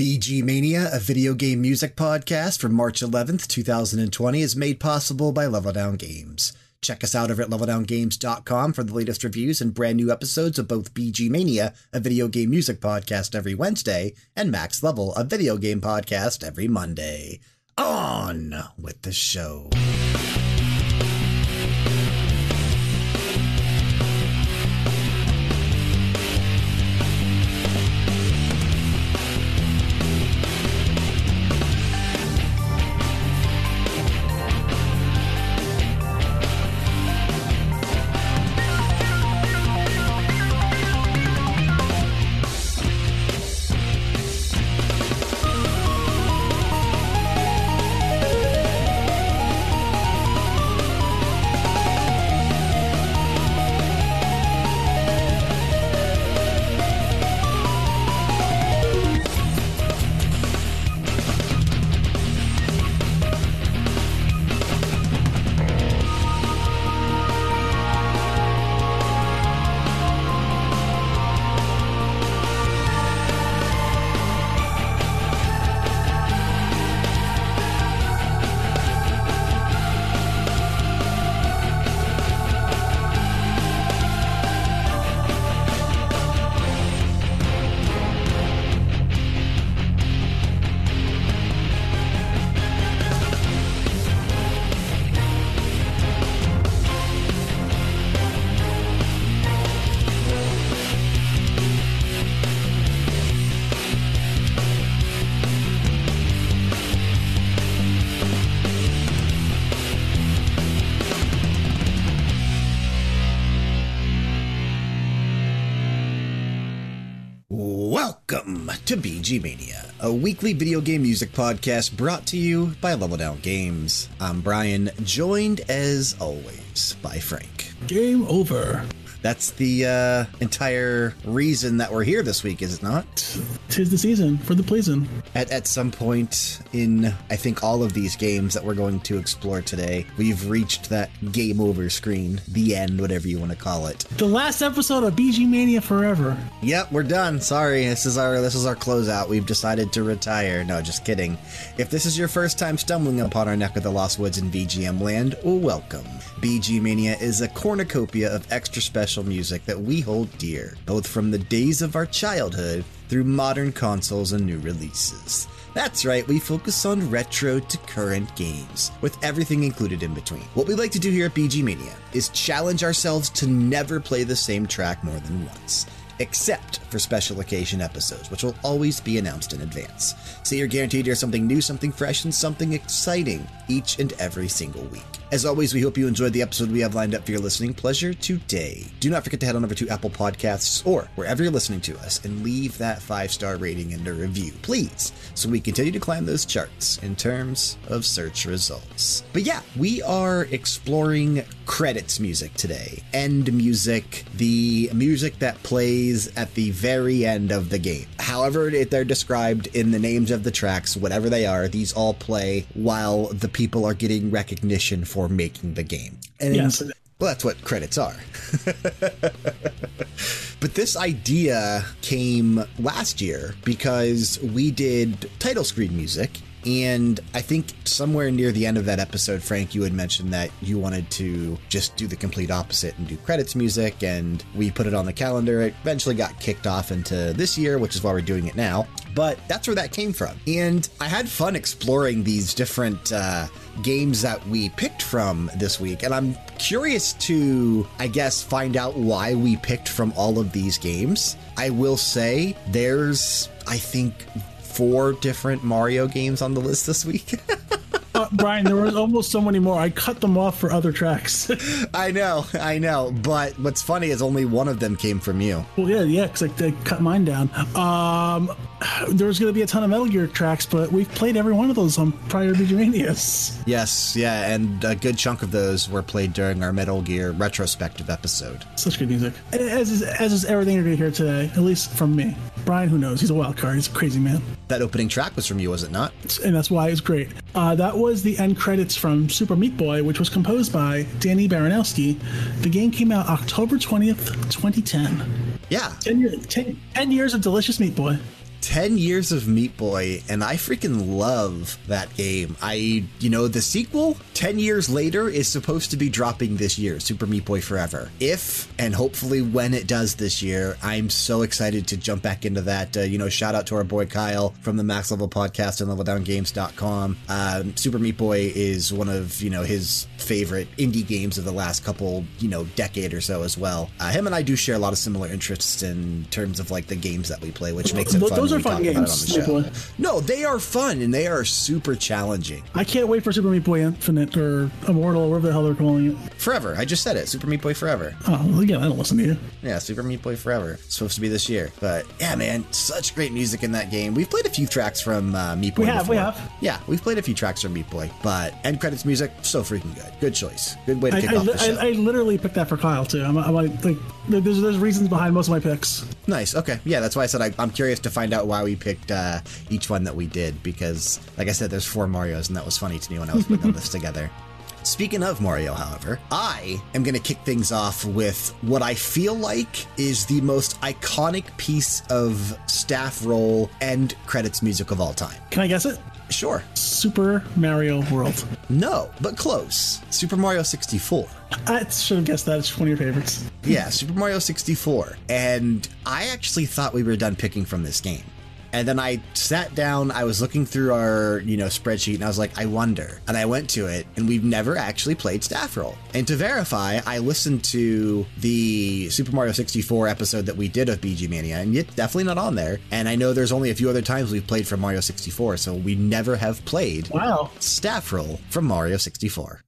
VGMania, a video game music podcast from March 11th, 2020, is made possible by Level Down Games. Check us out over at leveldowngames.com for the latest reviews and brand new episodes of both VGMania, a video game music podcast every Wednesday, and Max Level, a video game podcast every Monday. On with the show. Weekly video game music podcast brought to you by Level Down Games. I'm Brian, joined as always by Frank. Game over. That's the uh, entire reason that we're here this week, is it not? Tis the season for the pleasing. At, at some point in, I think, all of these games that we're going to explore today, we've reached that game over screen, the end, whatever you want to call it. The last episode of VGMania Forever. Yep, we're done. Sorry, this is our this is our closeout. We've decided to retire. No, just kidding. If this is your first time stumbling upon our neck of the lost woods in VGM land, welcome. VGMania is a cornucopia of extra special music that we hold dear, both from the days of our childhood through modern consoles and new releases. That's right, we focus on retro to current games, with everything included in between. What we like to do here at VGMania is challenge ourselves to never play the same track more than once except for special occasion episodes, which will always be announced in advance. So you're guaranteed to hear something new, something fresh, and something exciting each and every single week. As always, we hope you enjoyed the episode we have lined up for your listening pleasure today. Do not forget to head on over to Apple Podcasts or wherever you're listening to us and leave that five star rating and a review, please, so we continue to climb those charts in terms of search results. But yeah, we are exploring credits music today, end music, the music that plays at the very end of the game. However, they're described in the names of the tracks, whatever they are, these all play while the people are getting recognition for making the game. And Yes. well, that's what credits are. but this idea came last year because we did title screen music. And I think somewhere near the end of that episode, Frank, you had mentioned that you wanted to just do the complete opposite and do credits music. And we put it on the calendar. It eventually got kicked off into this year, which is why we're doing it now. But that's where that came from. And I had fun exploring these different uh, games that we picked from this week. And I'm curious to, I guess, find out why we picked from all of these games. I will say there's, I think, four different Mario games on the list this week. Uh, Brian, there was almost so many more. I cut them off for other tracks. I know, I know. But what's funny is only one of them came from you. well, yeah, yeah, because like, they cut mine down. Um, there was going to be a ton of Metal Gear tracks, but we've played every one of those on prior VGManias. Yes, yeah, and a good chunk of those were played during our Metal Gear retrospective episode. Such good music. As is, as is everything you're going to hear today, at least from me. Brian, who knows? He's a wild card. He's a crazy man. That opening track was from you, was it not? and that's why it's great. Uh, that was the end credits from Super Meat Boy, which was composed by Danny Baranowski. The game came out October 20th, 2010. Yeah, 10, year, 10, 10 years of delicious Meat Boy. 10 years of Meat Boy, and I freaking love that game. I, you know, the sequel, 10 years later, is supposed to be dropping this year Super Meat Boy Forever. If and hopefully when it does this year, I'm so excited to jump back into that. Uh, you know, shout out to our boy Kyle from the Max Level Podcast and LevelDownGames.com. Um, Super Meat Boy is one of, you know, his favorite indie games of the last couple, you know, decade or so as well. Uh, him and I do share a lot of similar interests in terms of like the games that we play, which makes it fun. Those are we fun talk about it games, the. Boy. No, they are fun and they are super challenging. I can't wait for Super Meat Boy Infinite or Immortal, or whatever the hell they're calling it. Forever. I just said it. Super Meat Boy Forever. Oh, well, again, I don't listen to you. Yeah, Super Meat Boy Forever. It's supposed to be this year. But yeah, man, such great music in that game. We've played a few tracks from uh, Meat Boy. We have, we have. Yeah, we've played a few tracks from Meat Boy. But end credits music, so freaking good. Good choice. Good way to kick I, off the show. I, I literally picked that for Kyle too. I'm, I'm like, like, there's there's reasons behind most of my picks. Nice. Okay. Yeah, that's why I said I, I'm curious to find out why we picked uh, each one that we did because, like I said, there's four Mario's, and that was funny to me when I was putting all this together. Speaking of Mario, however, I am going to kick things off with what I feel like is the most iconic piece of staff roll and credits music of all time. Can I guess it? Sure. Super Mario World. No, but close. Super Mario 64. I should have guessed that. It's one of your favorites. Yeah, Super Mario 64. And I actually thought we were done picking from this game. And then I sat down, I was looking through our, you know, spreadsheet and I was like, I wonder. And I went to it and we've never actually played Staff Roll. And to verify, I listened to the Super Mario 64 episode that we did of VGMania and it's definitely not on there. And I know there's only a few other times we've played from Mario 64, so we never have played Wow. Staff Roll from Mario 64.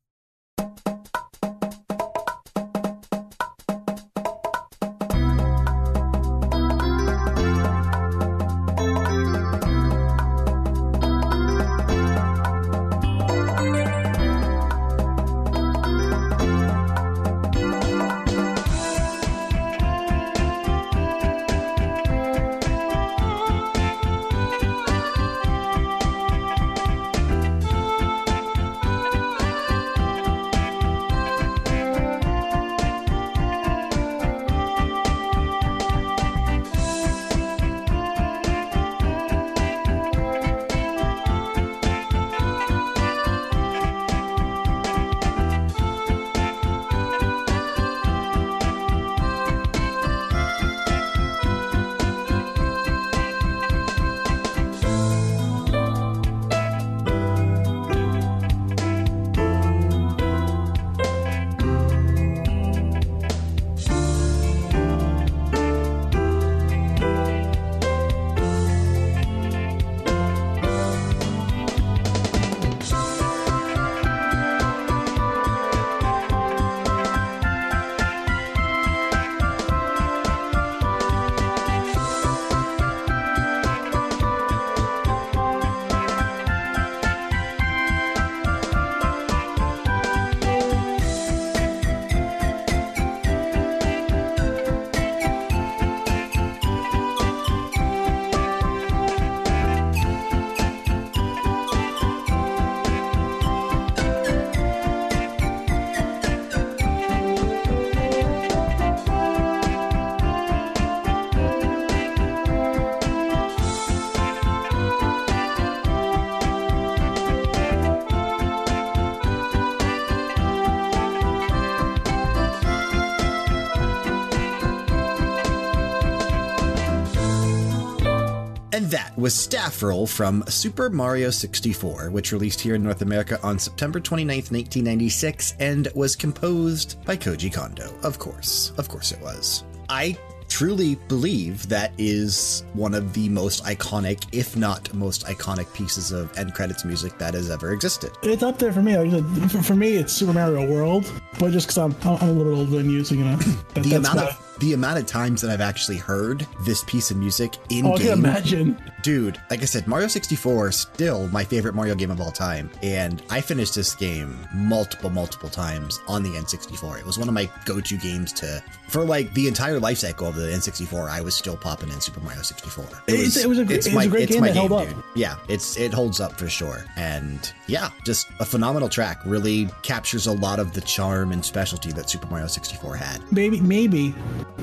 And that was Staff Roll from Super Mario 64, which released here in North America on September 29th, 1996, and was composed by Koji Kondo. Of course. Of course it was. I truly believe that is one of the most iconic, if not most iconic, pieces of end credits music that has ever existed. It's up there for me. Like, I said, for, me, it's Super Mario World, but just because I'm, I'm a little older than you, so you know. That, The that's amount of the amount of times that I've actually heard this piece of music in Oh, I can game imagine. Dude, like I said, Mario 64 is still my favorite Mario game of all time. And I finished this game multiple, multiple times on the N64. It was one of my go to games to, for like the entire life cycle of the N64, I was still popping in Super Mario 64. It's- it was a gr- it was a great it's game my that held up. dude. Yeah, it's it holds up for sure. And yeah, just a phenomenal track. Really captures a lot of the charm and specialty that Super Mario 64 had. Maybe, maybe,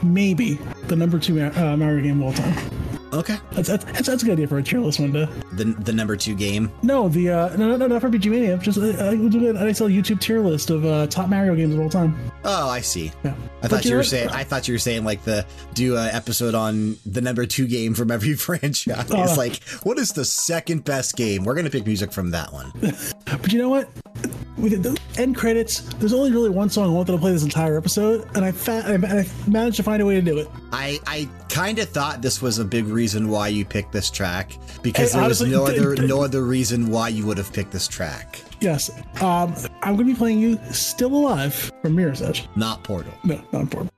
maybe the number two uh, Mario game of all time. Okay. That's, that's, that's, a good idea for a tier list one day. The the number two game. No, the uh, no, no, no, not for VGMania. Just uh, I would do a nice little YouTube tier list of uh, top Mario games of all time. Oh, I see. Yeah. I But thought you were what? saying. I thought you were saying like the do a episode on the number two game from every franchise. Oh. like, what is the second best game? We're gonna pick music from that one. But you know what? We did the end credits. There's only really one song I wanted to play this entire episode, and I, fa- I managed to find a way to do it. I I kind of thought this was a big reason why you picked this track because there was no other no other reason why you would have picked this track. Yes, um, I'm going to be playing you "Still Alive" from Mirror's Edge. Not Portal. No, not important.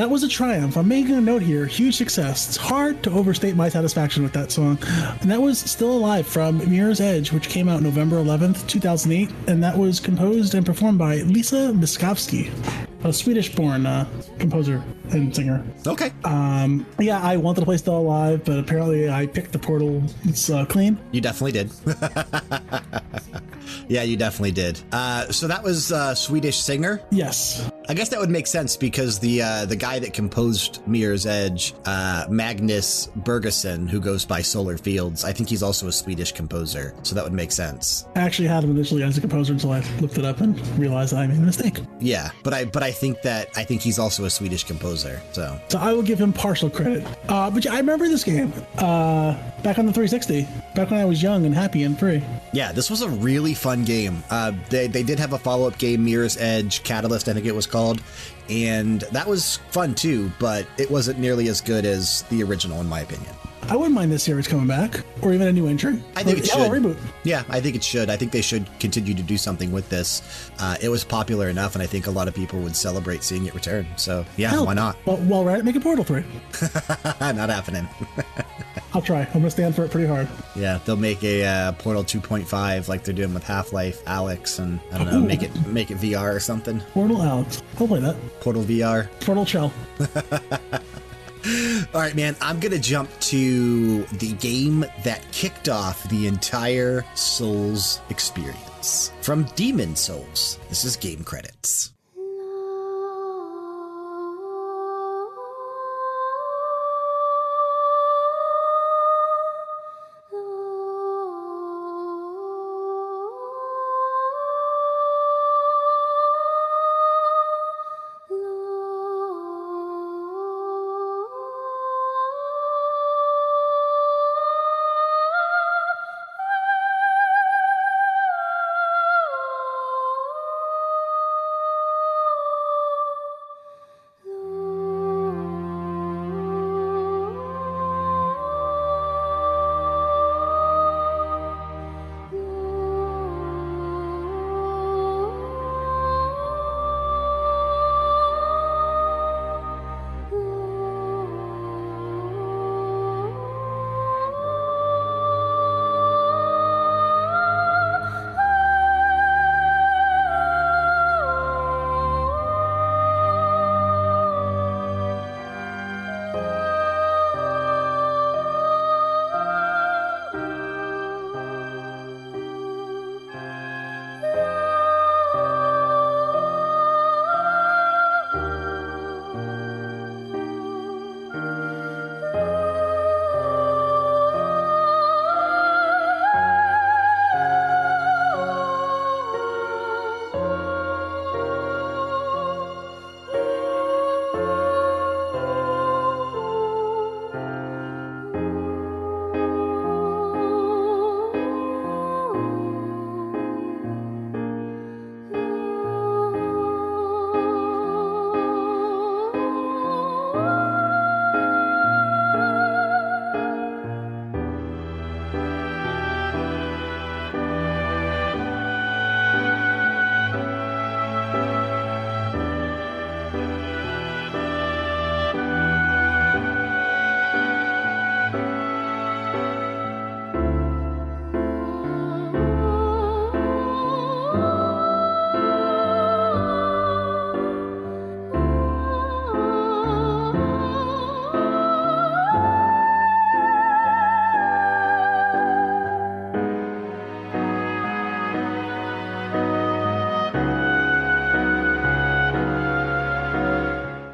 That was a triumph. I'm making a note here. Huge success. It's hard to overstate my satisfaction with that song. And that was Still Alive from Mirror's Edge, which came out November 11th, 2008. And that was composed and performed by Lisa Miskovsky, a Swedish born uh, composer and singer. Okay. Um, yeah, I wanted to play Still Alive, but apparently I picked the portal. It's uh, clean. You definitely did. yeah, you definitely did. Uh, so that was uh, Swedish singer. Yes. I guess that would make sense because the uh, the guy that composed Mirror's Edge, uh, Magnus Birgersson, who goes by Solar Fields, I think he's also a Swedish composer. So that would make sense. I actually had him initially as a composer until I looked it up and realized I made a mistake. Yeah, but I but I think that I think he's also a Swedish composer. So So I will give him partial credit. Uh, but yeah, I remember this game uh, back on the 360, back when I was young and happy and free. yeah, this was a really fun game. Uh, they they did have a follow up game, Mirror's Edge Catalyst, I think it was called, and that was fun too. But it wasn't nearly as good as the original, in my opinion. I wouldn't mind this series coming back, or even a new entry. I think Or- it should. a reboot. Yeah, I think it should. I think they should continue to do something with this. Uh, it was popular enough, and I think a lot of people would celebrate seeing it return. So, yeah, Hell, why not? Well, at it, make a Portal 3. not happening. I'll try. I'm to stand for it pretty hard. yeah, they'll make a uh, Portal 2.5 like they're doing with Half Life Alyx, and I don't know, make it make it VR or something. Portal Alyx. I'll play that. Portal VR. Portal Shell. All right, man, I'm going to jump to the game that kicked off the entire Souls experience. From Demon Souls, this is game credits.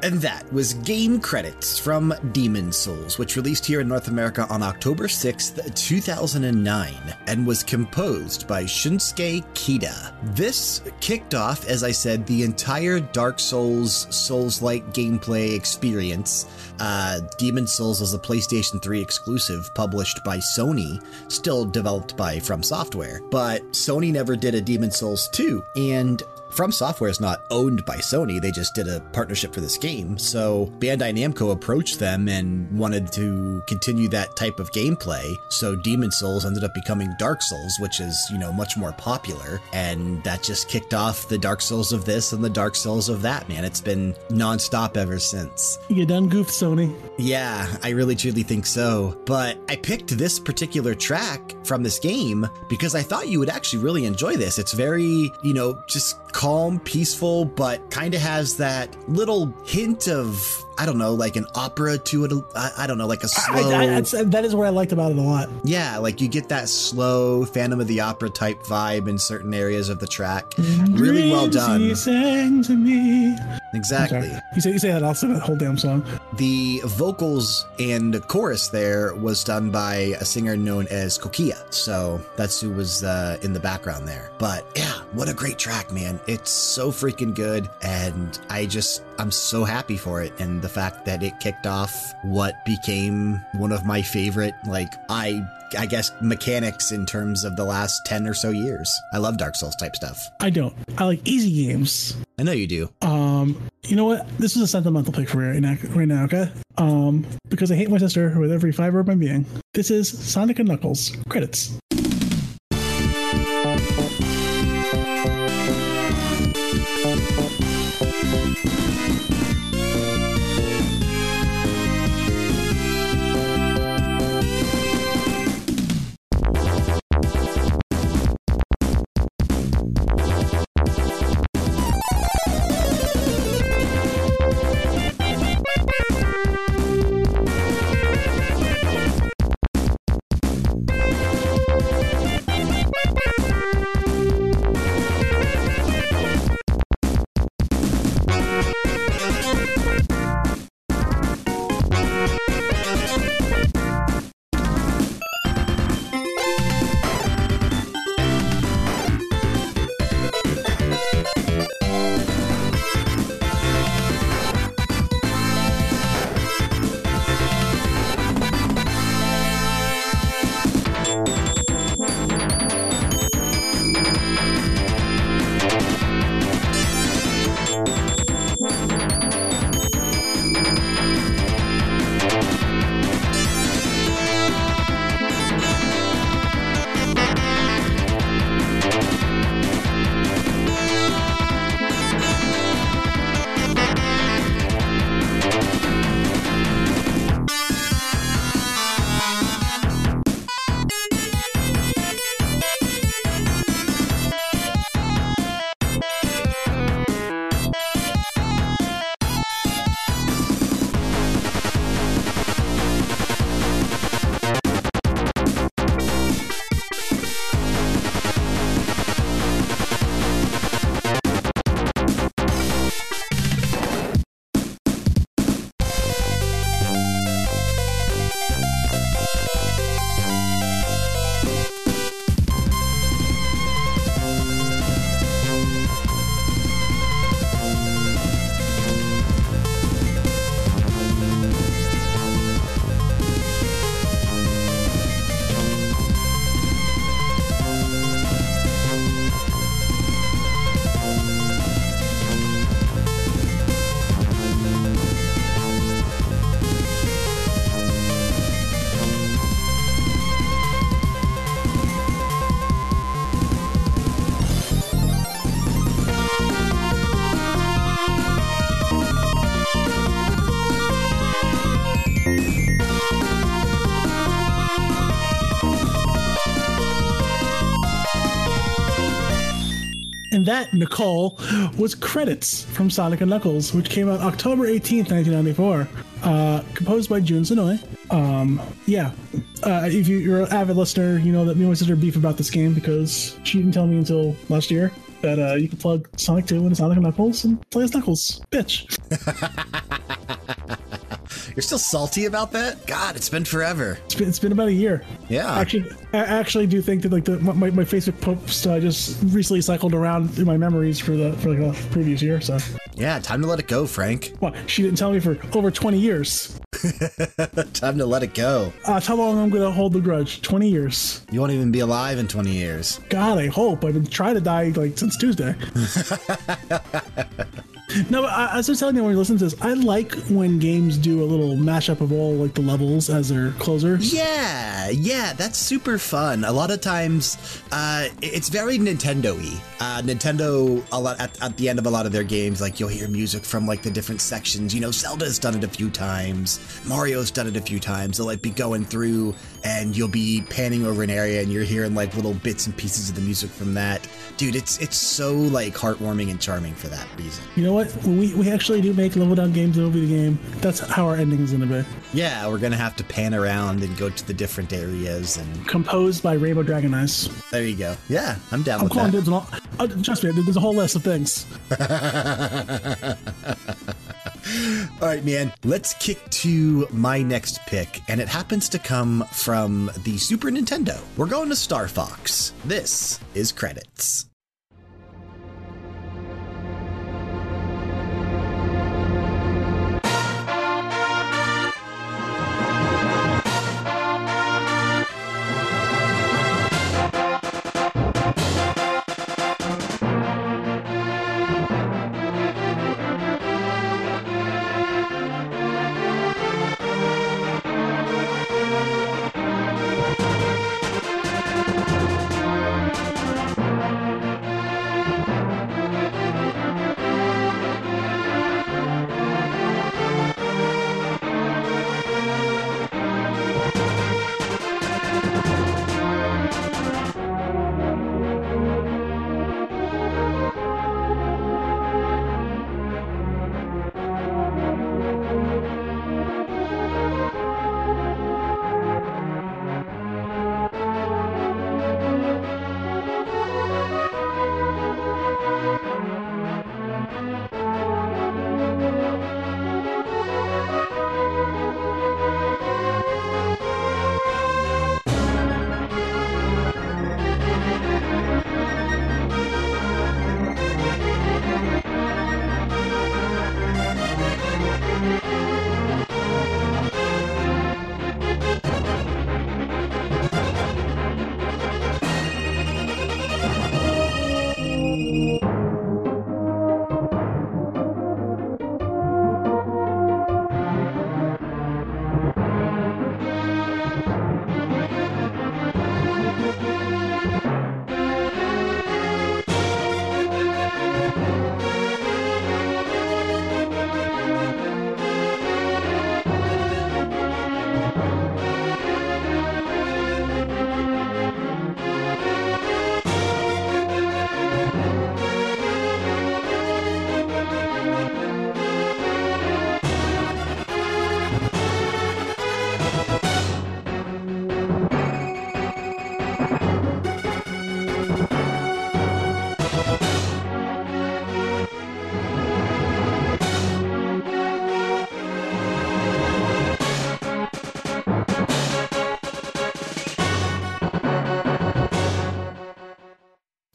And that was game credits from Demon Souls, which released here in North America on October 6th, 2009, and was composed by Shunsuke Kida. This kicked off, as I said, the entire Dark Souls Souls like gameplay experience. Uh, Demon Souls was a PlayStation 3 exclusive published by Sony, still developed by From Software, but Sony never did a Demon Souls 2, and from Software is not owned by Sony. They just did a partnership for this game. So Bandai Namco approached them and wanted to continue that type of gameplay. So Demon Souls ended up becoming Dark Souls, which is, you know, much more popular. And that just kicked off the Dark Souls of this and the Dark Souls of that, man. It's been nonstop ever since. You done goofed, Sony. Yeah, I really truly think so. But I picked this particular track from this game because I thought you would actually really enjoy this. It's very, you know, just calm, peaceful, but kind of has that little hint of, I don't know, like an opera to it. I, I don't know, like a slow. I, that's, that is what I liked about it a lot. yeah, like you get that slow Phantom of the Opera type vibe in certain areas of the track. Really well done. He sang to me. Exactly. You say you say that. I'll sing that whole damn song. The vocals and chorus there was done by a singer known as Kokia. So that's who was uh, in the background there. But yeah, what a great track, man. It's so freaking good. And I just, I'm so happy for it. And the fact that it kicked off what became one of my favorite, like, I. I guess mechanics in terms of the last 10 or so years. I love Dark Souls type stuff. I don't. I like easy games. I know you do. Um, you know what? This is a sentimental pick for me right now, right now, okay? Um, because I hate my sister with every fiber of my being. This is Sonic and Knuckles. Credits. That, Nicole, was credits from Sonic and Knuckles, which came out October 18th, 1994. Uh, composed by Jun Senoue. Um, yeah. Uh, if you, you're an avid listener, you know that me and my sister beef about this game because she didn't tell me until last year that uh, you could plug Sonic 2 into Sonic and Knuckles and play as Knuckles. Bitch. You're still salty about that? God, it's been forever. It's been, it's been about a year. Yeah. Actually, I actually do think that like the, my, my Facebook post uh, just recently cycled around through my memories for the for like the previous year. So, Yeah, time to let it go, Frank. well, she didn't tell me for over 20 years. Time to let it go. Uh, that's how long I'm gonna hold the grudge. 20 years. You won't even be alive in 20 years. God, I hope. I've been trying to die like since Tuesday. no, I, as I was telling you when you listen to this, I like when games do a little mashup of all like the levels as their closer. Yeah, yeah, that's super fun. A lot of times, uh, it's very Nintendo-y. Uh, Nintendo, a lot at, at the end of a lot of their games, like you'll hear music from like the different sections. You know, Zelda's done it a few times. Mario's done it a few times. They'll like be going through, and you'll be panning over an area, and you're hearing like little bits and pieces of the music from that. Dude, it's it's so like heartwarming and charming for that reason. You know what? When we, we actually do make level down games over the game, that's how our ending is gonna be. Yeah, we're gonna have to pan around and go to the different areas, and Composed by Rainbow Dragon Eyes. there you go. Yeah, I'm down I'm with calling that. dibs on all. Uh, trust me, there's a whole list of things. All right, man, let's kick to my next pick, and it happens to come from the Super Nintendo. We're going to Star Fox. This is credits.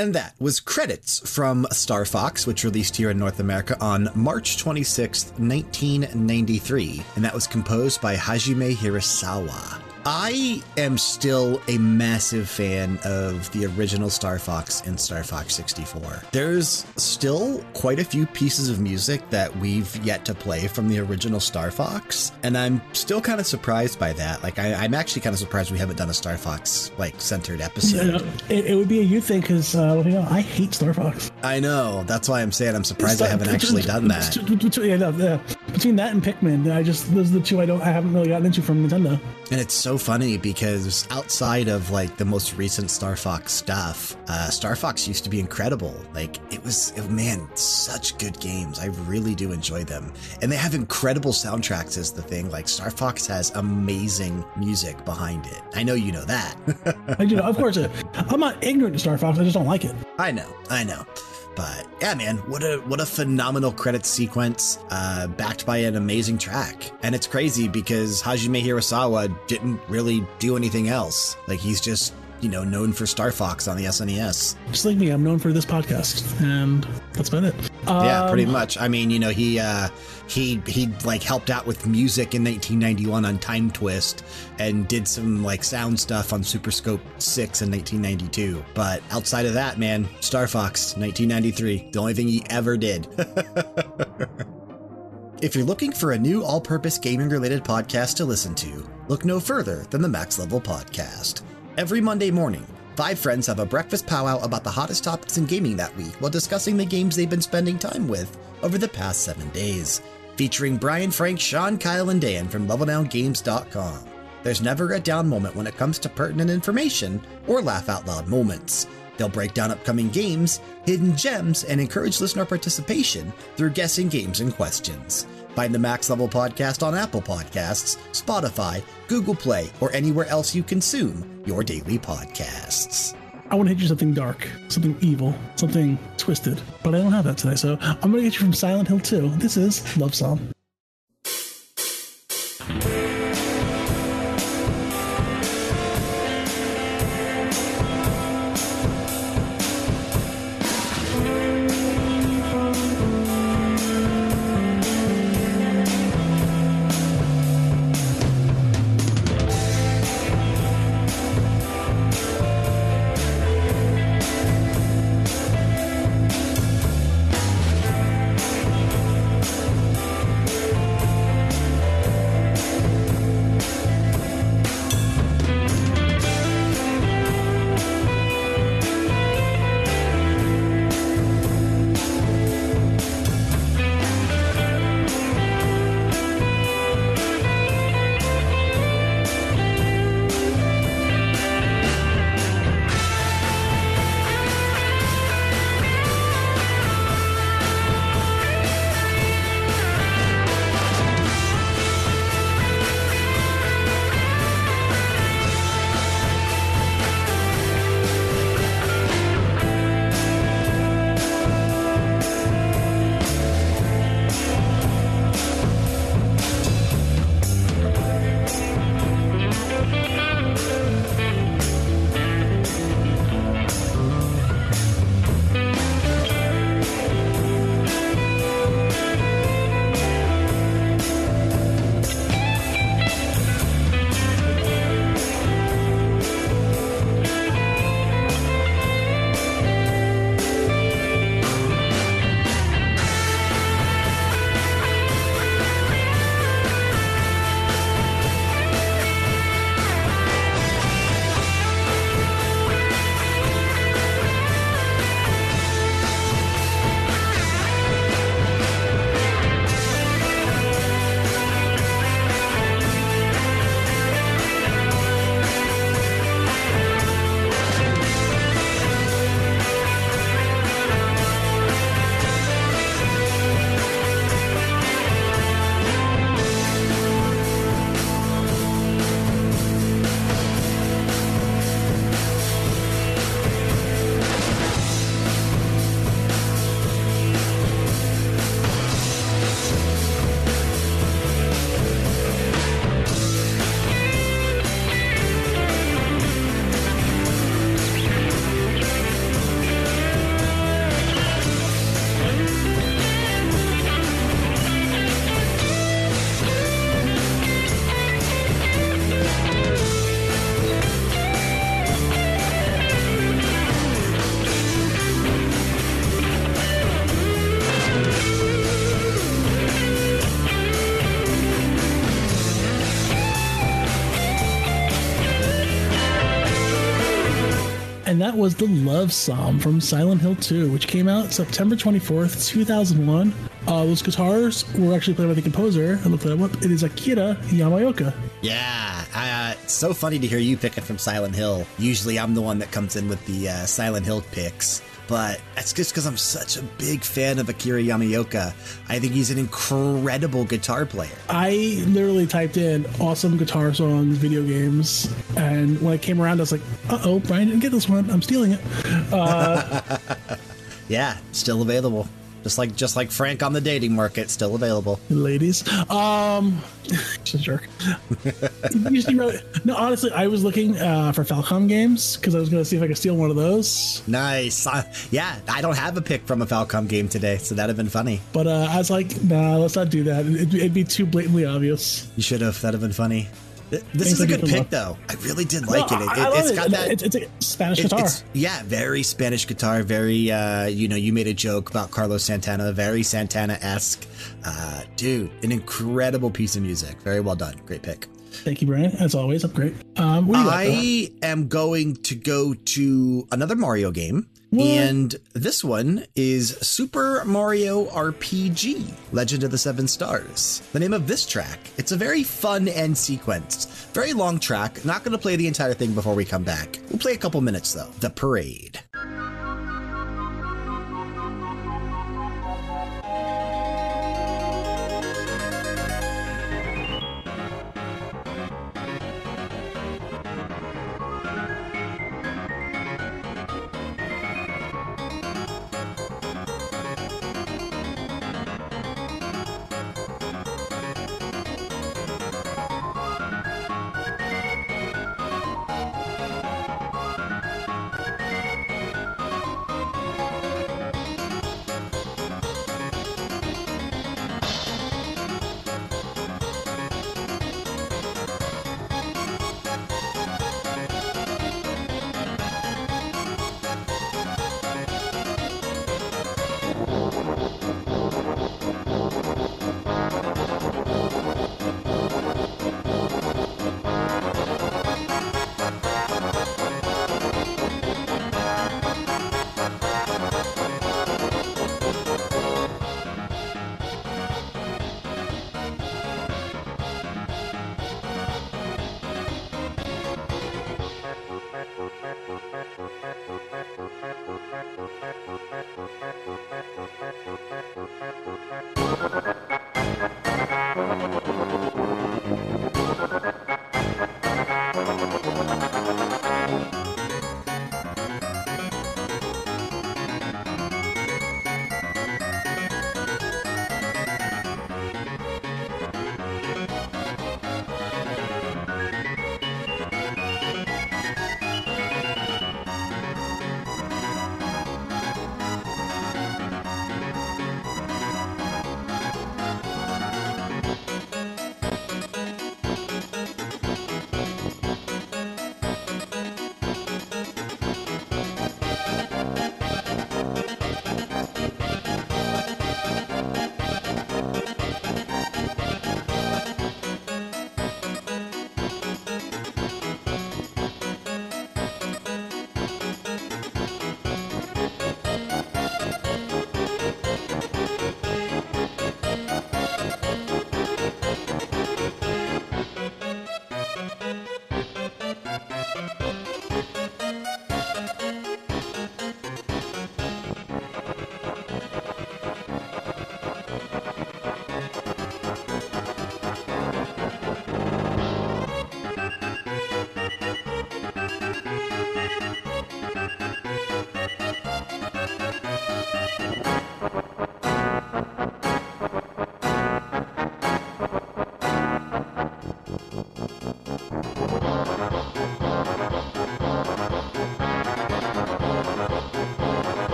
And that was credits from Star Fox, which released here in North America on March 26th, 1993. And that was composed by Hajime Hirasawa. I am still a massive fan of the original Star Fox and Star Fox 64. There's still quite a few pieces of music that we've yet to play from the original Star Fox, and I'm still kind of surprised by that. Like, I, I'm actually kind of surprised we haven't done a Star Fox like centered episode. You know, it, it would be a you thing because uh, you know, I hate Star Fox. I know. That's why I'm saying I'm surprised I haven't actually done that. Yeah, no, yeah. Between that and Pikmin, I just those are the two I don't I haven't really gotten into from Nintendo. And it's so funny because outside of like the most recent Star Fox stuff, uh, Star Fox used to be incredible. Like it was, it- man, such good games. I really do enjoy them. And they have incredible soundtracks, is the thing. Like Star Fox has amazing music behind it. I know you know that. I do of course, I'm not ignorant to Star Fox. I just don't like it. I know, I know. But yeah, man, what a what a phenomenal credit sequence, uh, backed by an amazing track. And it's crazy because Hajime Hirasawa didn't really do anything else. Like he's just you know known for Star Fox on the SNES. Just like me, I'm known for this podcast, and that's about it. Yeah, pretty Um, much. I mean, you know, he uh, he he like helped out with music in 1991 on Time Twist, and did some like sound stuff on Super Scope 6 in 1992. But outside of that, man, Star Fox 1993, the only thing he ever did. If you're looking for a new all purpose gaming related podcast to listen to, look no further than the Max Level Podcast. Every Monday morning, five friends have a breakfast powwow about the hottest topics in gaming that week while discussing the games they've been spending time with over the past seven days. Featuring Brian, Frank, Sean, Kyle, and Dan from LevelDownGames.com. There's never a down moment when it comes to pertinent information or laugh out loud moments. They'll break down upcoming games, hidden gems, and encourage listener participation through guessing games and questions. Find the Max Level Podcast on Apple Podcasts, Spotify, Google Play, or anywhere else you consume your daily podcasts. I want to hit you something dark, something evil, something twisted, but I don't have that today. So I'm going to get you from Silent Hill 2. This is Love Song. That was the Love Psalm from Silent Hill 2, which came out September 24th, 2001. Uh, those guitars were actually played by the composer. I looked that up. It is Akira Yamaoka. Yeah, uh, it's so funny to hear you pick it from Silent Hill. Usually I'm the one that comes in with the uh, Silent Hill picks, but that's just because I'm such a big fan of Akira Yamaoka. I think he's an incredible guitar player. I literally typed in awesome guitar songs, video games, and when it came around, I was like, uh oh, Brian didn't get this one. I'm stealing it. Yeah, still available. Just like just like Frank on the dating market, still available. ladies. Um, just a jerk. Wrote- no, honestly, I was looking uh, for Falcom games because I was going to see if I could steal one of those. Nice. Uh, yeah, I don't have a pick from a Falcom game today, so that'd have been funny. But uh, I was like, nah, let's not do that. It'd, it'd be too blatantly obvious. You should have. That'd have been funny. Th- This is a good pick, up. though. I really did like No, it. it, I, I love has it. got that. It's, it's a Spanish it- guitar. it's- yeah, very Spanish guitar. Very, uh, you know, you made a joke about Carlos Santana. Very Santana esque. Uh, dude, an incredible piece of music. Very well done. Great pick. Thank you, Brian. As always, I'm great. Um, what do you got. I am going to go to another Mario game. What? And this one is Super Mario RPG Legend of the Seven Stars. The name of this track. It's a very fun end sequence. Very long track. Not going to play the entire thing before we come back. We'll play a couple minutes though. The Parade.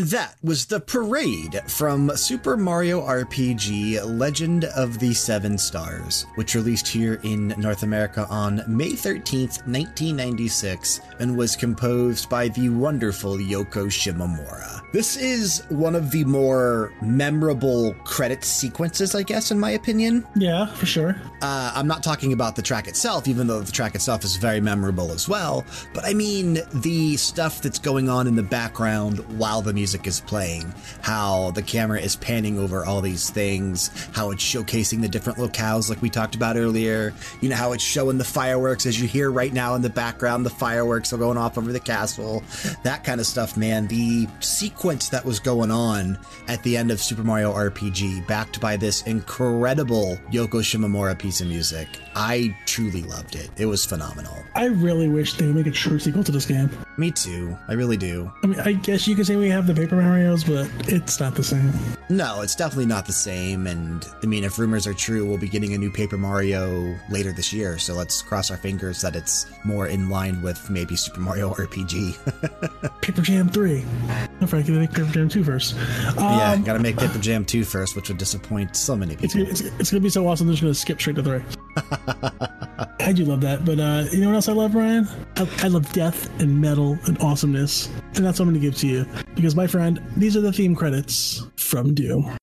And that was the parade from Super Mario RPG Legend of the Seven Stars, which released here in North America on May 13th, 1996, and was composed by the wonderful Yoko Shimomura. This is one of the more memorable credit sequences, I guess, in my opinion. Yeah, for sure. Uh, I'm not talking about the track itself, even though the track itself is very memorable as well. But I mean the stuff that's going on in the background while the music is playing. How the camera is panning over all these things, how it's showcasing the different locales, like we talked about earlier. You know, how it's showing the fireworks, as you hear right now in the background, the fireworks are going off over the castle. That kind of stuff, man. The sequence that was going on at the end of Super Mario RPG, backed by this incredible Yoko Shimomura piece of music. I truly loved it. It was phenomenal. I really wish they would make a true sequel to this game. Me too. I really do. I mean, I guess you could say we have the Paper Mario's, but it's not the same. No, it's definitely not the same. And I mean, if rumors are true, we'll be getting a new Paper Mario later this year. So let's cross our fingers that it's more in line with maybe Super Mario RPG. Paper Jam 3. No, Frankie, they make Paper Jam 2 first. Um, yeah, gotta make Paper Jam 2 first, which would disappoint so many It's, people. it's, it's gonna be so awesome. They're just gonna skip straight to three. I do love that, but uh, you know what else I love, Ryan? I, I love death and metal and awesomeness, and that's what I'm gonna give to you because, my friend, these are the theme credits from Doom.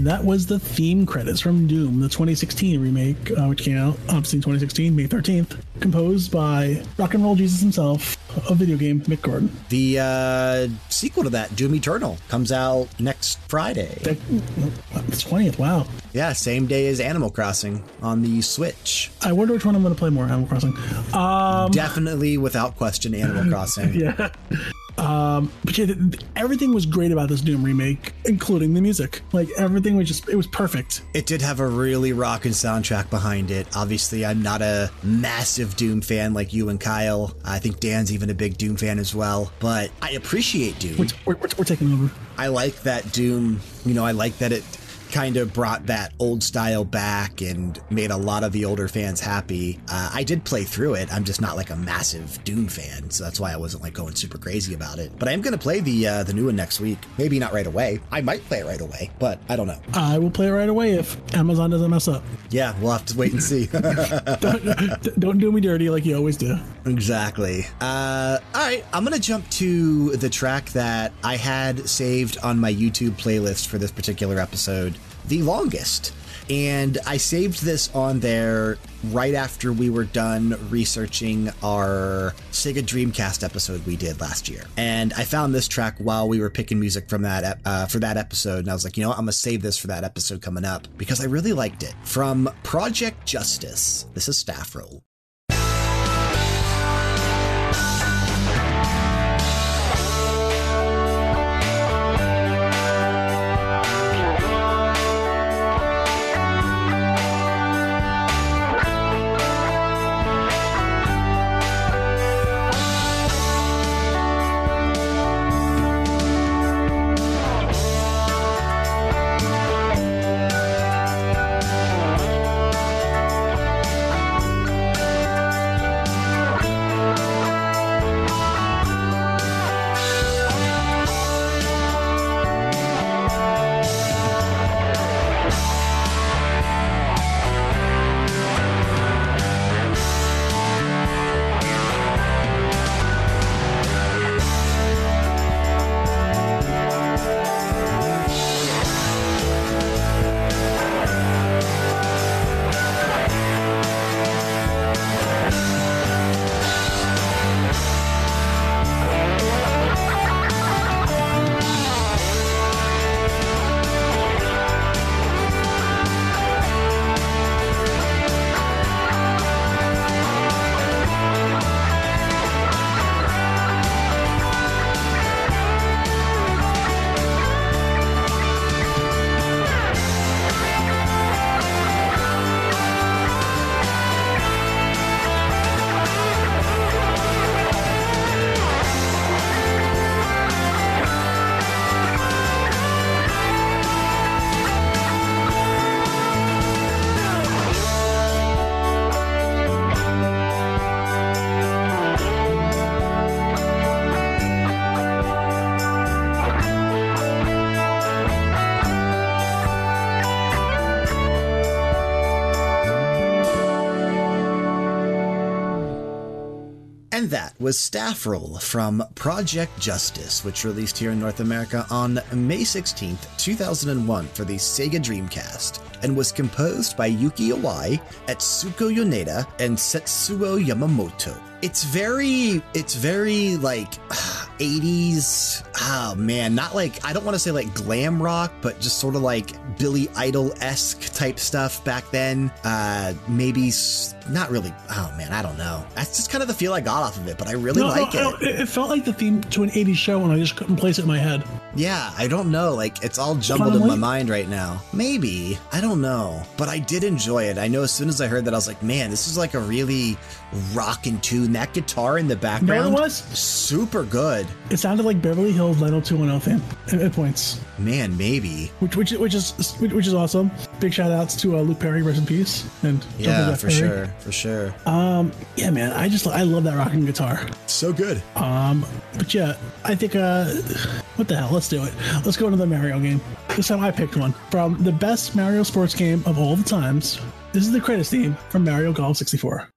And that was the theme credits from Doom, the 2016 remake, uh, which came out obviously in 2016, May 13th, composed by Rock and Roll Jesus himself, a video game, Mick Gordon. The uh, sequel to that, Doom Eternal, comes out next Friday. That, the 20th, wow. Yeah, same day as Animal Crossing on the Switch. I wonder which one I'm going to play more, Animal Crossing. Um, Definitely, without question, Animal Crossing. yeah. Um, but yeah, th- th- everything was great about this Doom remake, including the music. Like everything was just, it was perfect. It did have a really rockin' soundtrack behind it. Obviously, I'm not a massive Doom fan like you and Kyle. I think Dan's even a big Doom fan as well. But I appreciate Doom. We're, we're, we're taking over. I like that Doom. You know, I like that it kind of brought that old style back and made a lot of the older fans happy. Uh, I did play through it. I'm just not like a massive Doom fan, so that's why I wasn't like going super crazy about it. But I am going to play the uh, the new one next week. Maybe not right away. I might play it right away, but I don't know. I will play it right away if Amazon doesn't mess up. Yeah, we'll have to wait and see. don't, don't do me dirty like you always do. Exactly. Uh, all right, I'm going to jump to the track that I had saved on my YouTube playlist for this particular episode, The Longest. And I saved this on there right after we were done researching our Sega Dreamcast episode we did last year. And I found this track while we were picking music from that uh, for that episode. And I was like, you know what? I'm to save this for that episode coming up because I really liked it. From Project Justice, this is Staff Roll. And that was Staff Roll from Project Justice, which released here in North America on May 16th, 2001 for the Sega Dreamcast, and was composed by Yuki Iwai, Etsuko Yoneda, and Setsuo Yamamoto. It's very, it's very like 80s. Oh man, not like, I don't want to say like glam rock, but just sort of like Billy Idol esque type stuff back then. Uh, maybe not really. Oh man, I don't know. That's just kind of the feel I got off of it, but I really No, like no, it. no, it. It felt like the theme to an 80s show and I just couldn't place it in my head. Yeah, I don't know. Like, it's all jumbled in my mind right now. Maybe. I don't know. But I did enjoy it. I know as soon as I heard that, I was like, man, this is like a really rockin' tune. That guitar in the background. was? Super good. It sounded like Beverly Hills 90210 theme at, at points, Man, maybe. which which which is which is awesome. Big shout outs to uh, Luke Perry, rest in peace, and Yeah, for Perry. sure. For sure. Um, yeah, man, I just I love that rocking guitar. so good. Um, but yeah, I think uh, what the hell? Let's do it. Let's go into the Mario game. This time I picked one from the best Mario sports game of all the times. This is the credits theme from Mario Golf 64.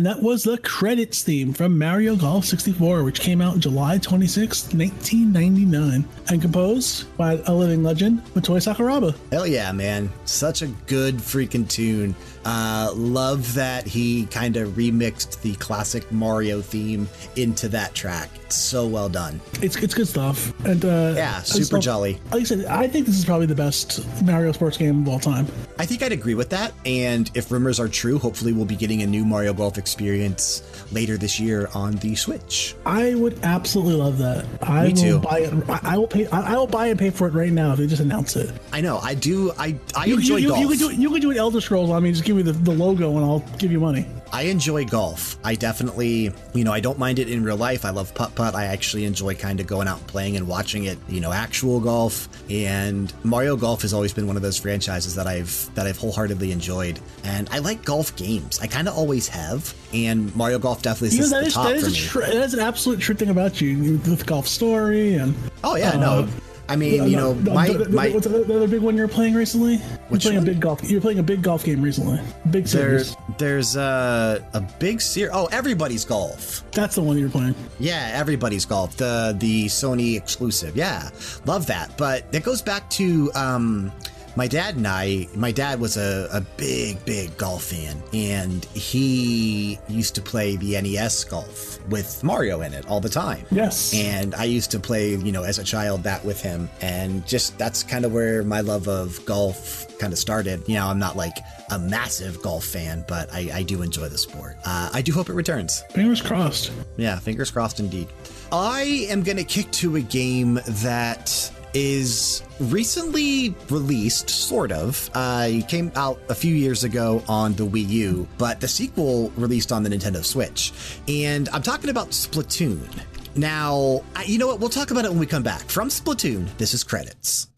And that was the credits theme from Mario Golf 64, which came out July 26, 1999, and composed by a living legend, Motoi Sakuraba. Hell yeah, man. Such a good freaking tune. Uh, love that he kind of remixed the classic Mario theme into that track. It's so well done. It's, it's good stuff. And uh, Yeah, super jolly. Like I said, I think this is probably the best Mario sports game of all time. I think I'd agree with that. And if rumors are true, hopefully we'll be getting a new Mario Golf experience later this year on the Switch. I would absolutely love that. I Me too. will buy it. I will pay. I, will buy and pay for it right now if they just announce it. I know, I do. I, I You, enjoy you, you, golf. you could do you could do an Elder Scrolls on me. Just give me the, the logo and I'll give you money. I enjoy golf. I definitely, you know, I don't mind it in real life. I love putt putt. I actually enjoy kind of going out and playing and watching it, you know, actual golf. And Mario Golf has always been one of those franchises that I've that I've wholeheartedly enjoyed. And I like golf games. I kind of always have. And Mario Golf definitely You know that the is top that for is me. that is an absolute true thing about you you- with Golf Story and. oh yeah, no. Uh, I mean, you know, the- my the, the, my what's the, the other big one you're playing recently? You're playing one? a big golf. You're playing a big golf game recently. Big there's series. there's uh, a big series. Oh, everybody's golf. That's the one you're playing. Yeah, everybody's golf. The the Sony exclusive. Yeah, love that. But it goes back to um, my dad and I. My dad was a, a big big golf fan, and he used to play the NES golf with Mario in it all the time. Yes. And I used to play, you know, as a child that with him. And just that's kind of where my love of golf kind of started. You know, I'm not like a massive golf fan, but I, I do enjoy the sport. Uh, I do hope it returns. Fingers crossed. Yeah, fingers crossed indeed. I am going to kick to a game that is recently released, sort of. Uh, it came out a few years ago on the Wii U, but the sequel released on the Nintendo Switch. And I'm talking about Splatoon. Now, you know what? We'll talk about it when we come back. From Splatoon, this is credits.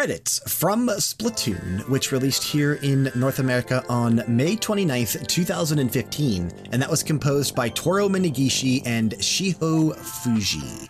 Credits from Splatoon, which released here in North America on May 29th, 2015. And that was composed by Toru Minegishi and Shiho Fujii.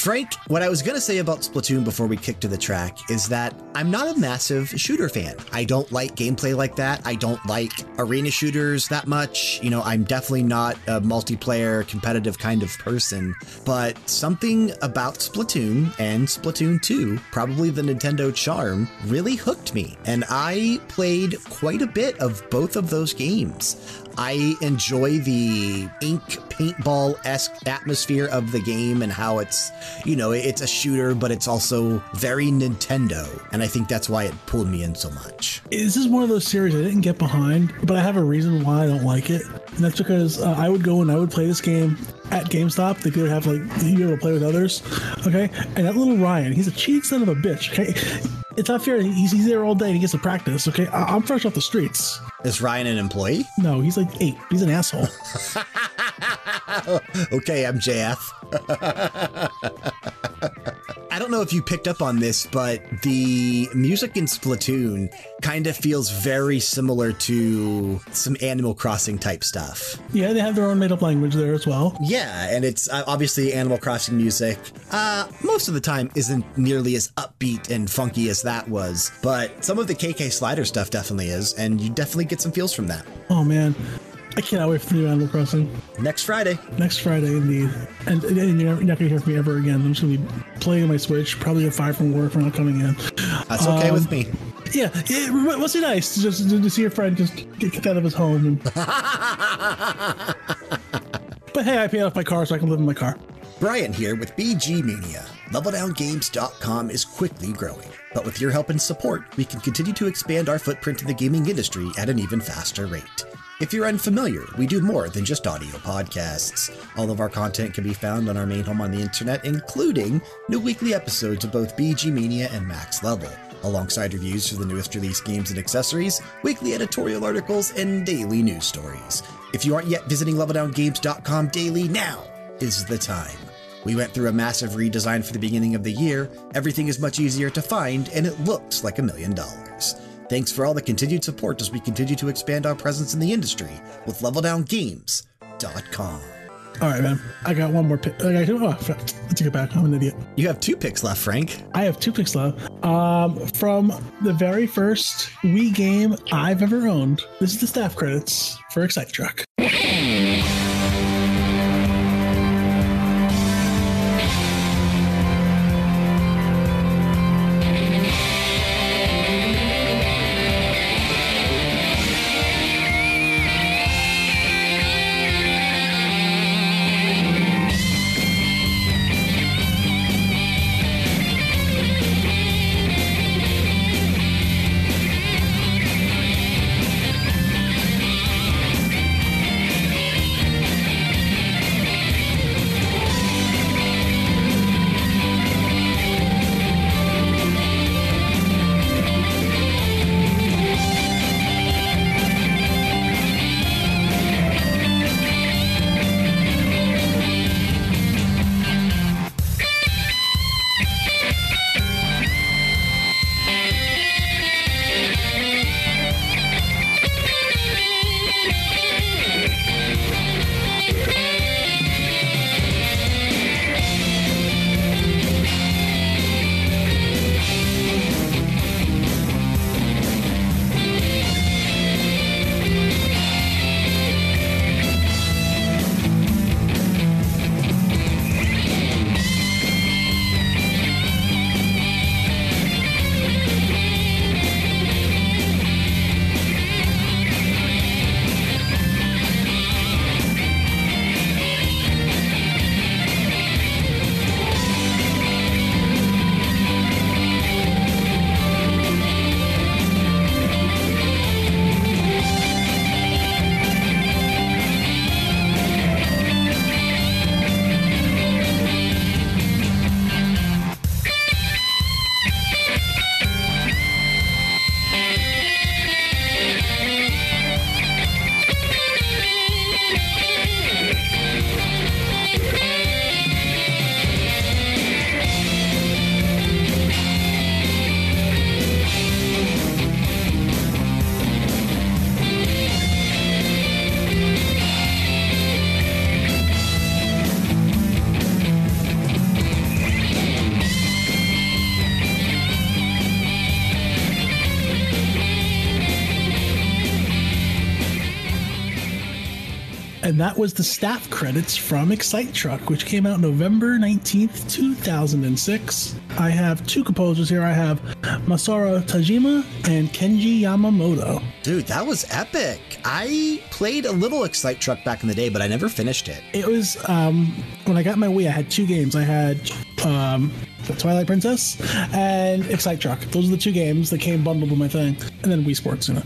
Frank, what I was going to say about Splatoon before we kick to the track is that I'm not a massive shooter fan. I don't like gameplay like that. I don't like arena shooters that much. You know, I'm definitely not a multiplayer competitive kind of person, but something about Splatoon and Splatoon 2, probably the Nintendo charm, really hooked me. And I played quite a bit of both of those games. I enjoy the ink paintball esque atmosphere of the game and how it's, you know, it's a shooter, but it's also very Nintendo. And I think that's why it pulled me in so much. This is one of those series I didn't get behind, but I have a reason why I don't like it. And that's because uh, I would go and I would play this game at GameStop. They could have like you be able to play with others. Okay. And that little Ryan, he's a cheating son of a bitch. Okay. It's not fair. He's, he's there all day and he gets to practice. Okay. I, I'm fresh off the streets. Is Ryan an employee? No, he's like eight. He's an asshole. Okay, I'm MJF. I don't know if you picked up on this, but the music in Splatoon kind of feels very similar to some Animal Crossing type stuff. yeah, they have their own made up language there as well. Yeah, and it's uh, obviously Animal Crossing music. Uh, most of the time isn't nearly as upbeat and funky as that was, but some of the KK Slider stuff definitely is, and you definitely get some feels from that. Oh man. I cannot wait for the new Animal Crossing. Next Friday. Next Friday, indeed. And, and you're not going to hear from me ever again. I'm just going to be playing on my Switch, probably get fired from work for not coming in. That's okay um, with me. Yeah, it must be nice to just to see your friend just get kicked out of his home. And... but hey, I paid off my car so I can live in my car. Brian here with VGMania. LevelDownGames.com is quickly growing, but with your help and support, we can continue to expand our footprint in the gaming industry at an even faster rate. If you're unfamiliar, we do more than just audio podcasts. All of our content can be found on our main home on the internet, including new weekly episodes of both VGMania and Max Level, alongside reviews for the newest release games and accessories, weekly editorial articles, and daily news stories. If you aren't yet visiting LevelDownGames.com daily, now is the time. We went through a massive redesign for the beginning of the year. Everything is much easier to find, and it looks like a million dollars. Thanks for all the continued support as we continue to expand our presence in the industry with LevelDownGames.com. All right, man. I got one more pick. I got, oh, I take it back. I'm an idiot. You have two picks left, Frank. I have two picks left. Um, from the very first Wii game I've ever owned. This is the staff credits for Excite Truck. And that was the staff credits from Excite Truck, which came out November 19th, 2006. I have two composers here. I have Masaru Tajima and Kenji Yamamoto. Dude, that was epic. I played a little Excite Truck back in the day, but I never finished it. It was um, when I got my Wii. I had two games. I had um, Twilight Princess and Excite Truck. Those are the two games that came bundled with my thing, and then Wii Sports. You know,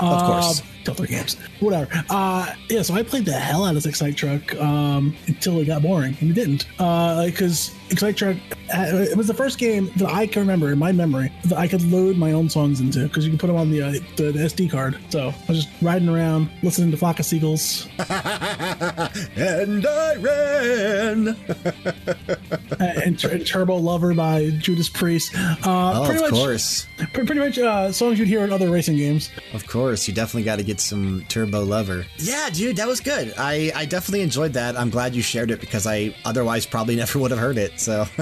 of course. Still three games, whatever. Uh, yeah, so I played the hell out of Excite Truck um, until it got boring, and it didn't. Because Excite Truck, uh, it was the first game that I can remember in my memory that I could load my own songs into because you could put them on the, uh, the the SD card. So I was just riding around listening to Flock of Seagulls. And I ran. uh, and, Tur- Turbo Lover by Judas Priest. Uh, Oh, pretty of much, course. pre- pretty much uh, songs you'd hear in other racing games. Of course. You definitely got to get some Turbo Lover. Yeah, dude, that was good. I, I definitely enjoyed that. I'm glad you shared it because I otherwise probably never would have heard it. So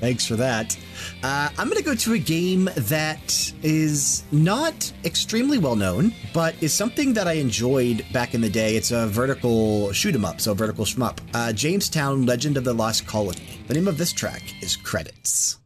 thanks for that. Uh, I'm going to go to a game that is not extremely well known, but is something that I enjoyed back in the day. It's a vertical shoot 'em up, so vertical shmup. Uh, Jamestown Legend of the Lost Colony. The name of this track is Credits.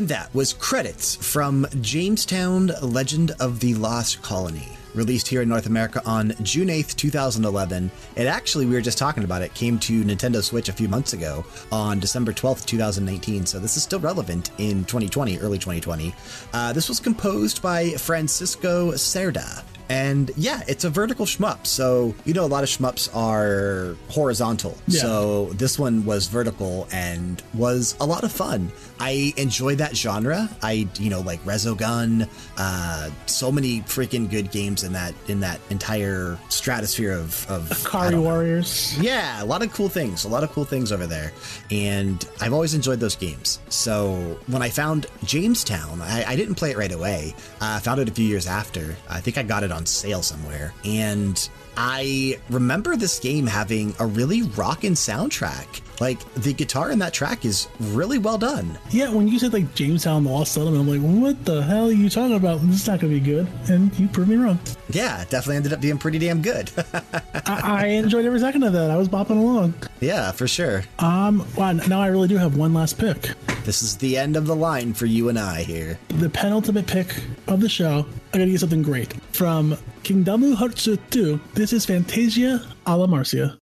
And that was credits from Jamestown Legend of the Lost Colony. Released here in North America on June 8th, 2011. It actually, we were just talking about it, came to Nintendo Switch a few months ago on December 12th, 2019. So this is still relevant in 2020, early 2020. Uh, this was composed by Francisco Cerda. And yeah, it's a vertical shmup. So, you know, a lot of shmups are horizontal. Yeah. So this one was vertical and was a lot of fun. I enjoy that genre. I, you know, like Resogun, uh, so many freaking good games in that in that entire stratosphere of of Ikari know. Warriors. Yeah, a lot of cool things, a lot of cool things over there. And I've always enjoyed those games. So when I found Jamestown, I, I didn't play it right away. Uh, I found it a few years after. I think I got it on sale somewhere. And I remember this game having a really rockin' soundtrack. Like the guitar in that track is really well done. Yeah, when you said like Jamestown the Lost Settlement, I'm like, what the hell are you talking about? This is not going to be good. And you proved me wrong. Yeah, definitely ended up being pretty damn good. I, I enjoyed every second of that. I was bopping along. yeah, for sure. Um, wow, now I really do have one last pick. This is the end of the line for you and I here. The penultimate pick of the show. I gotta get something great. From Kingdom Hearts 2, this is Fantasia alla Marcia.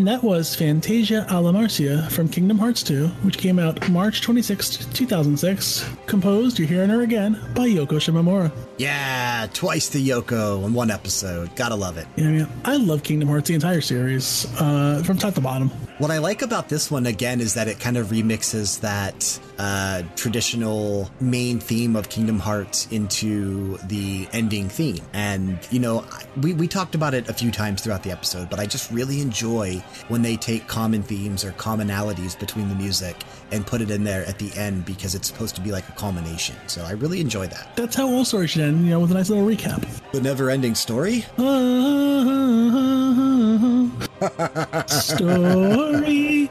And that was Fantasia alla Marcia from Kingdom Hearts 2, which came out March 26, 2006. Composed, you're hearing her again, by Yoko Shimomura. Yeah, twice the Yoko in one episode. Gotta love it. Yeah, man, I love Kingdom Hearts, the entire series, uh, from top to bottom. What I like about this one again is that it kind of remixes that uh, traditional main theme of Kingdom Hearts into the ending theme. And, you know, we, we talked about it a few times throughout the episode, but I just really enjoy when they take common themes or commonalities between the music and put it in there at the end because it's supposed to be like a culmination. So I really enjoy that. That's how all stories should end, you know, with a nice little recap. The never ending story? Story.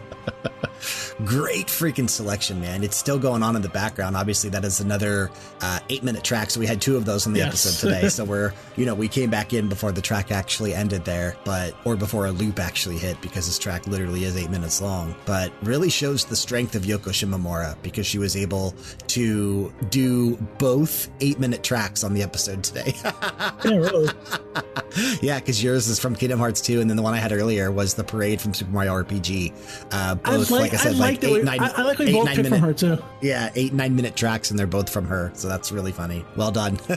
Great freaking selection, man. It's still going on in the background. Obviously, that is another uh, eight minute track. So we had two of those on the Yes. episode today. so we're, you know, we came back in before the track actually ended there, but, or before a loop actually hit because this track literally is eight minutes long. But really shows the strength of Yoko Shimomura because she was able to do both eight minute tracks on the episode today. Yeah, really. yeah, because yours is from Kingdom Hearts 2, and then the one I had earlier was the parade from Super Mario RPG. Uh, I both, like, like, I said, I like like eight, we, nine, I, I like we eight, both nine picked minute, from her too. Yeah, eight, nine minute tracks, and they're both from her. So that's really funny. Well done.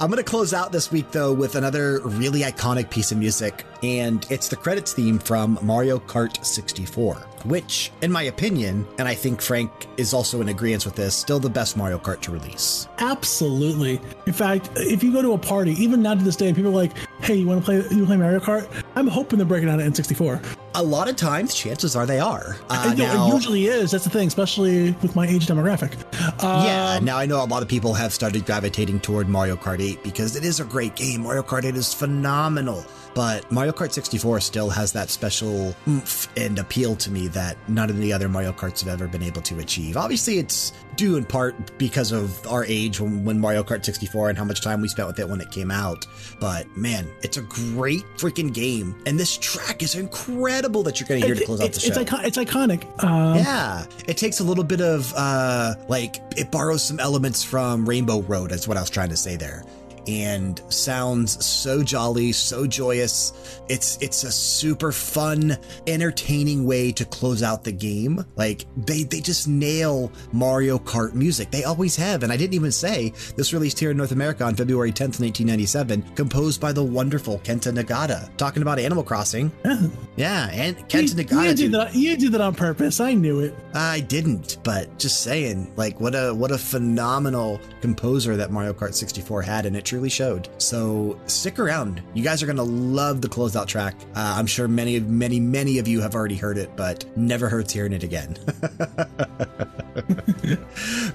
I'm going to close out this week, though, with another really iconic piece of music, and it's the credits theme from Mario Kart 64, which, in my opinion, and I think Frank is also in agreement with this, still the best Mario Kart to release. Absolutely. In fact, if you go to a party, even now to this day, people are like, "Hey, you want to play? You play Mario Kart?" I'm hoping they're breaking out an N64. A lot of times, chances are they are. Uh, I know now- it usually is. That's the thing, especially with my age demographic. Uh, Yeah, now I know a lot of people have started gravitating toward Mario Kart 8 because it is a great game. Mario Kart 8 is phenomenal. But Mario Kart 64 still has that special oomph and appeal to me that none of the other Mario Karts have ever been able to achieve. Obviously, it's due in part because of our age when, when Mario Kart 64 and how much time we spent with it when it came out. But man, it's a great freaking game. And this track is incredible that you're going to hear to close out the show. it's, icon- it's iconic. Um, Yeah, it takes a little bit of uh, like it borrows some elements from Rainbow Road. That's what I was trying to say there, and sounds so jolly, so joyous. It's it's a super fun, entertaining way to close out the game. Like they they just nail Mario Kart music. They always have, and I didn't even say this released here in North America on February 10th, 1997, composed by the wonderful Kenta Nagata. Talking about Animal Crossing, Yeah. yeah, and You, Kenta you Nagata. did that. You did that on purpose. I knew it. I didn't, but just saying, like what a what a phenomenal composer that Mario Kart 64 had, and it truly showed. So stick around, you guys are gonna love the closeout track. Uh, I'm sure many, many, many of you have already heard it, but never hurts hearing it again.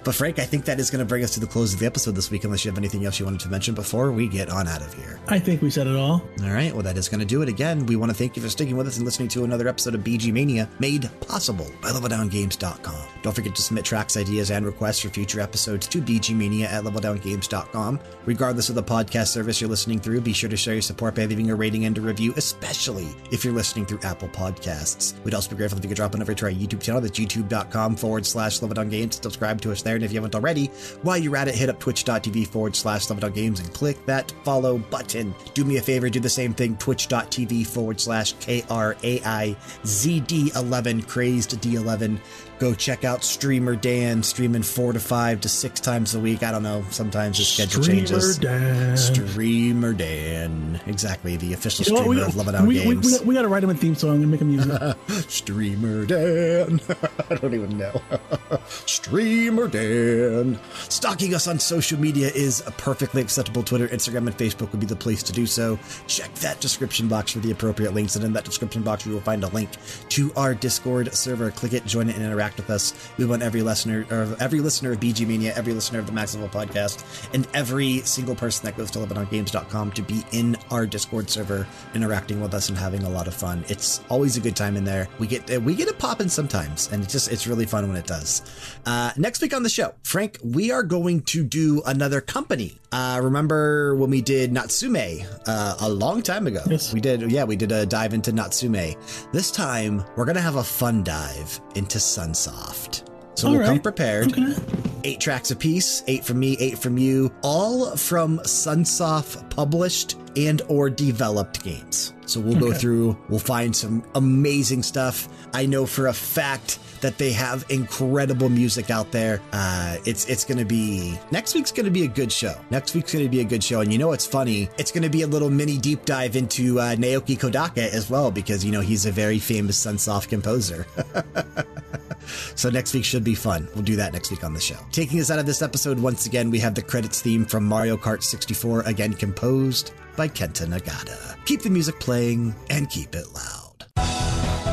but Frank, I think that is gonna bring us to the close of the episode this week, unless you have anything else you wanted to mention before we get on out of here. I think we said it all. All right, well, that is going to do it again. We want to thank you for sticking with us and listening to another episode of VGMania, made possible by LevelDownGames.com. Don't forget to submit tracks, ideas, and requests for future episodes to VGMania at LevelDownGames.com. Regardless of the podcast service you're listening through, be sure to show your support by leaving a rating and a review, especially if you're listening through Apple Podcasts. We'd also be grateful if you could drop on over to our YouTube channel, that's youtube.com forward slash LevelDownGames. Subscribe to us there, and if you haven't already, while you're at it, hit up twitch.tv forward slash Games and click that follow button. Do me a favor, do the same thing, twitch.tv forward slash K-R-A-I-Z-D11, crazed D11. Go check out Streamer Dan, streaming four to five to six times a week. I don't know. Sometimes his schedule Streamer changes. Dan. Streamer Dan. Exactly, the official You know streamer of Love It we, we, we, Games. we, we got to write him a theme song and make him use it. Streamer Dan. I don't even know. Streamer Dan. Stalking us on social media is a perfectly acceptable. Twitter, Instagram, and Facebook would be the place to do so. Check that description box for the appropriate links, and in that description box, you will find a link to our Discord server. Click it, join it, and interact with us. We want every listener, or every listener of VGMania, every listener of the Max Level Podcast, and every single person that goes to LevelDownGames.com to be in our Discord server, interacting with us and having a lot of fun. It's always a good time in there. We get we get it popping sometimes, and it's just it's really fun when it does. Uh, next week on the show, Frank, we are going to do another company. Uh, remember when we did Natsume uh, a long time ago? Yes. We did, yeah, we did a dive into Natsume. This time, we're going to have a fun dive into Sunsoft. So All we'll come prepared. Okay. Eight tracks apiece, eight from me, eight from you, all from Sunsoft published and or developed games. So we'll go through, we'll find some amazing stuff. I know for a fact that they have incredible music out there. Uh, it's it's going to be next week's going to be a good show. Next week's going to be a good show, and you know what's funny? It's going to be a little mini deep dive into uh, Naoki Kodaka as well because you know he's a very famous Sunsoft composer. So next week should be fun. We'll do that next week on the show. Taking us out of this episode, once again, we have the credits theme from Mario Kart 64, again composed by Kenta Nagata. Keep the music playing and keep it loud.